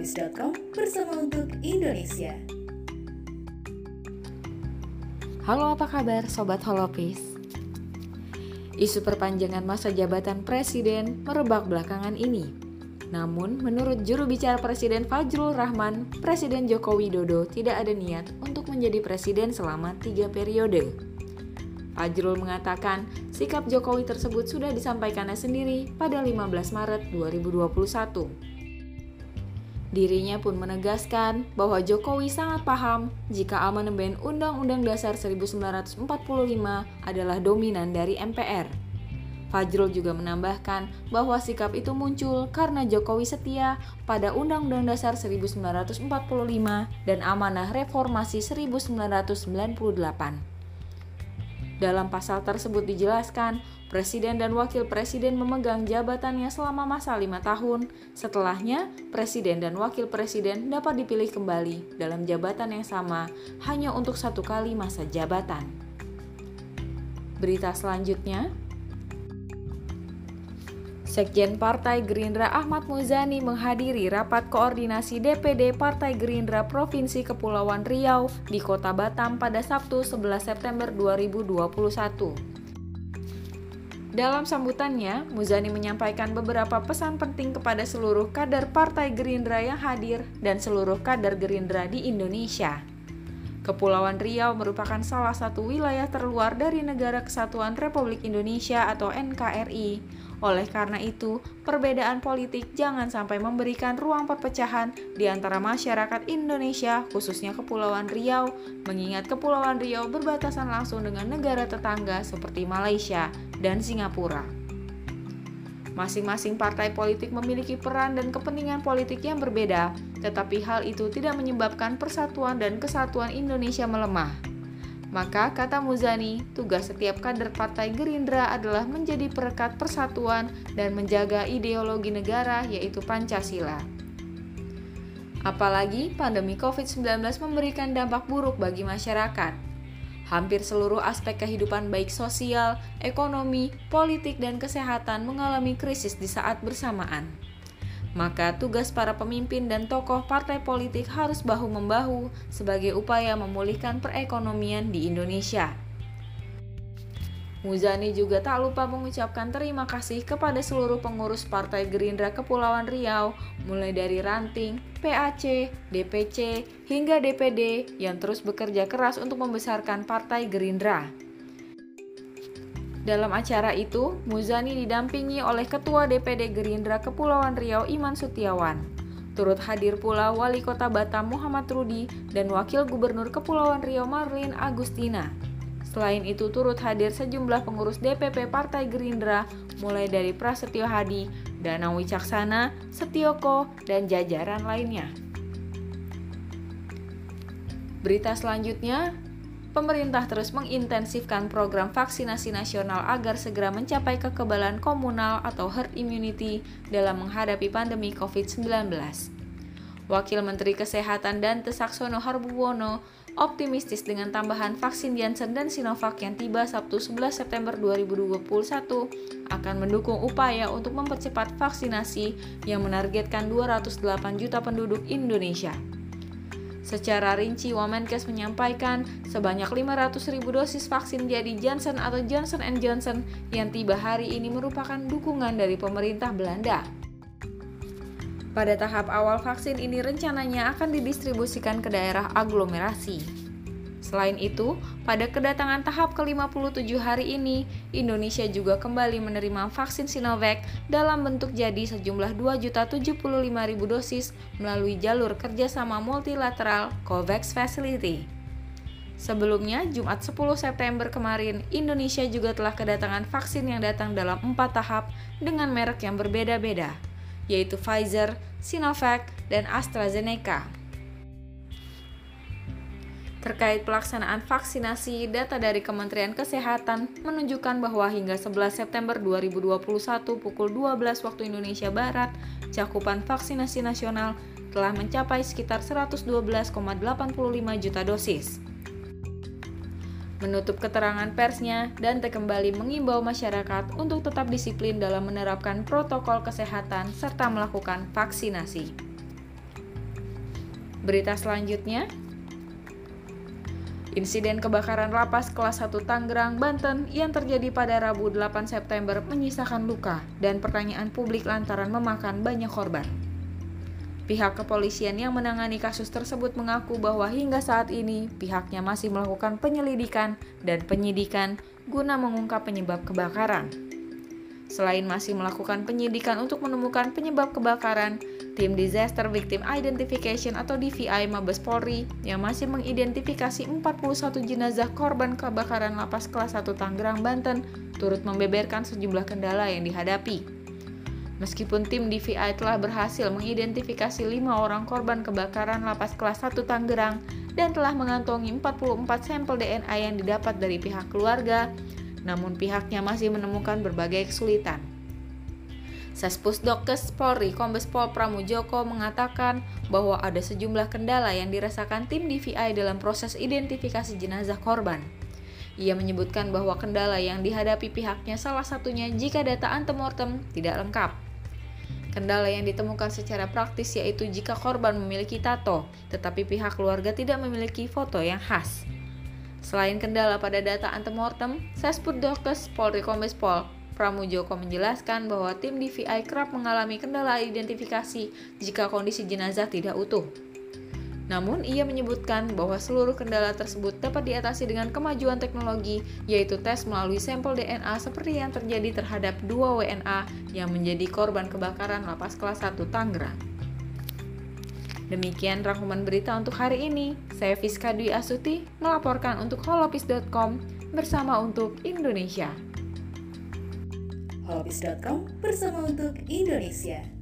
holopis.com bersama untuk Indonesia. Halo apa kabar Sobat Holopis? Isu perpanjangan masa jabatan Presiden merebak belakangan ini. Namun, menurut juru bicara Presiden Fajrul Rahman, Presiden Joko Widodo tidak ada niat untuk menjadi presiden selama tiga periode. Fajrul mengatakan, sikap Jokowi tersebut sudah disampaikannya sendiri pada 15 Maret 2021. Dirinya pun menegaskan bahwa Jokowi sangat paham jika amandemen Undang-Undang Dasar 1945 adalah dominan dari MPR. Fajrul juga menambahkan bahwa sikap itu muncul karena Jokowi setia pada Undang-Undang Dasar 1945 dan amanah reformasi 1998. Dalam pasal tersebut dijelaskan, Presiden dan Wakil Presiden memegang jabatannya selama masa lima tahun. Setelahnya, Presiden dan Wakil Presiden dapat dipilih kembali dalam jabatan yang sama hanya untuk satu kali masa jabatan. Berita selanjutnya, Sekjen Partai Gerindra Ahmad Muzani menghadiri rapat koordinasi DPD Partai Gerindra Provinsi Kepulauan Riau di Kota Batam pada Sabtu 11 September 2021. Dalam sambutannya, Muzani menyampaikan beberapa pesan penting kepada seluruh kader Partai Gerindra yang hadir dan seluruh kader Gerindra di Indonesia. Kepulauan Riau merupakan salah satu wilayah terluar dari Negara Kesatuan Republik Indonesia atau NKRI oleh karena itu, perbedaan politik jangan sampai memberikan ruang perpecahan di antara masyarakat Indonesia, khususnya Kepulauan Riau, mengingat Kepulauan Riau berbatasan langsung dengan negara tetangga seperti Malaysia dan Singapura. Masing-masing partai politik memiliki peran dan kepentingan politik yang berbeda, tetapi hal itu tidak menyebabkan persatuan dan kesatuan Indonesia melemah. Maka, kata Muzani, tugas setiap kader Partai Gerindra adalah menjadi perekat persatuan dan menjaga ideologi negara, yaitu Pancasila. Apalagi pandemi COVID-19 memberikan dampak buruk bagi masyarakat. Hampir seluruh aspek kehidupan baik sosial, ekonomi, politik, dan kesehatan mengalami krisis di saat bersamaan maka tugas para pemimpin dan tokoh partai politik harus bahu-membahu sebagai upaya memulihkan perekonomian di Indonesia. Muzani juga tak lupa mengucapkan terima kasih kepada seluruh pengurus Partai Gerindra Kepulauan Riau, mulai dari ranting, PAC, DPC, hingga DPD yang terus bekerja keras untuk membesarkan Partai Gerindra. Dalam acara itu, Muzani didampingi oleh Ketua DPD Gerindra Kepulauan Riau Iman Sutiawan. Turut hadir pula Wali Kota Batam Muhammad Rudi dan Wakil Gubernur Kepulauan Riau Marlin Agustina. Selain itu turut hadir sejumlah pengurus DPP Partai Gerindra mulai dari Prasetyo Hadi, Danang Wicaksana, Setioko, dan jajaran lainnya. Berita selanjutnya, pemerintah terus mengintensifkan program vaksinasi nasional agar segera mencapai kekebalan komunal atau herd immunity dalam menghadapi pandemi COVID-19. Wakil Menteri Kesehatan dan Tesaksono Harbuwono optimistis dengan tambahan vaksin Janssen dan Sinovac yang tiba Sabtu 11 September 2021 akan mendukung upaya untuk mempercepat vaksinasi yang menargetkan 208 juta penduduk Indonesia. Secara rinci, Wamenkes menyampaikan sebanyak 500 ribu dosis vaksin jadi Johnson atau Johnson Johnson yang tiba hari ini merupakan dukungan dari pemerintah Belanda. Pada tahap awal vaksin ini rencananya akan didistribusikan ke daerah aglomerasi. Selain itu, pada kedatangan tahap ke-57 hari ini, Indonesia juga kembali menerima vaksin Sinovac dalam bentuk jadi sejumlah 2.075.000 dosis melalui jalur kerjasama multilateral COVAX Facility. Sebelumnya, Jumat 10 September kemarin, Indonesia juga telah kedatangan vaksin yang datang dalam empat tahap dengan merek yang berbeda-beda, yaitu Pfizer, Sinovac, dan AstraZeneca. Terkait pelaksanaan vaksinasi, data dari Kementerian Kesehatan menunjukkan bahwa hingga 11 September 2021 pukul 12 waktu Indonesia Barat, cakupan vaksinasi nasional telah mencapai sekitar 112,85 juta dosis. Menutup keterangan persnya, Dante kembali mengimbau masyarakat untuk tetap disiplin dalam menerapkan protokol kesehatan serta melakukan vaksinasi. Berita selanjutnya, Insiden kebakaran lapas kelas 1 Tangerang, Banten yang terjadi pada Rabu 8 September menyisakan luka dan pertanyaan publik lantaran memakan banyak korban. Pihak kepolisian yang menangani kasus tersebut mengaku bahwa hingga saat ini pihaknya masih melakukan penyelidikan dan penyidikan guna mengungkap penyebab kebakaran. Selain masih melakukan penyidikan untuk menemukan penyebab kebakaran, tim Disaster Victim Identification atau DVI Mabes Polri yang masih mengidentifikasi 41 jenazah korban kebakaran lapas kelas 1 Tangerang, Banten turut membeberkan sejumlah kendala yang dihadapi. Meskipun tim DVI telah berhasil mengidentifikasi lima orang korban kebakaran lapas kelas 1 Tangerang dan telah mengantongi 44 sampel DNA yang didapat dari pihak keluarga, namun pihaknya masih menemukan berbagai kesulitan. Sespusdokes Polri Kombes Pol Pramujoko mengatakan bahwa ada sejumlah kendala yang dirasakan tim DVI dalam proses identifikasi jenazah korban. Ia menyebutkan bahwa kendala yang dihadapi pihaknya salah satunya jika data antemortem tidak lengkap. Kendala yang ditemukan secara praktis yaitu jika korban memiliki tato, tetapi pihak keluarga tidak memiliki foto yang khas. Selain kendala pada data antemortem, Sesputdokes Polri Kombes Pol Pramujoko menjelaskan bahwa tim DVI kerap mengalami kendala identifikasi jika kondisi jenazah tidak utuh. Namun, ia menyebutkan bahwa seluruh kendala tersebut dapat diatasi dengan kemajuan teknologi, yaitu tes melalui sampel DNA seperti yang terjadi terhadap dua WNA yang menjadi korban kebakaran lapas kelas 1 Tangerang. Demikian rangkuman berita untuk hari ini. Saya Fiska Dwi Asuti melaporkan untuk holopis.com bersama untuk Indonesia. holopis.com bersama untuk Indonesia.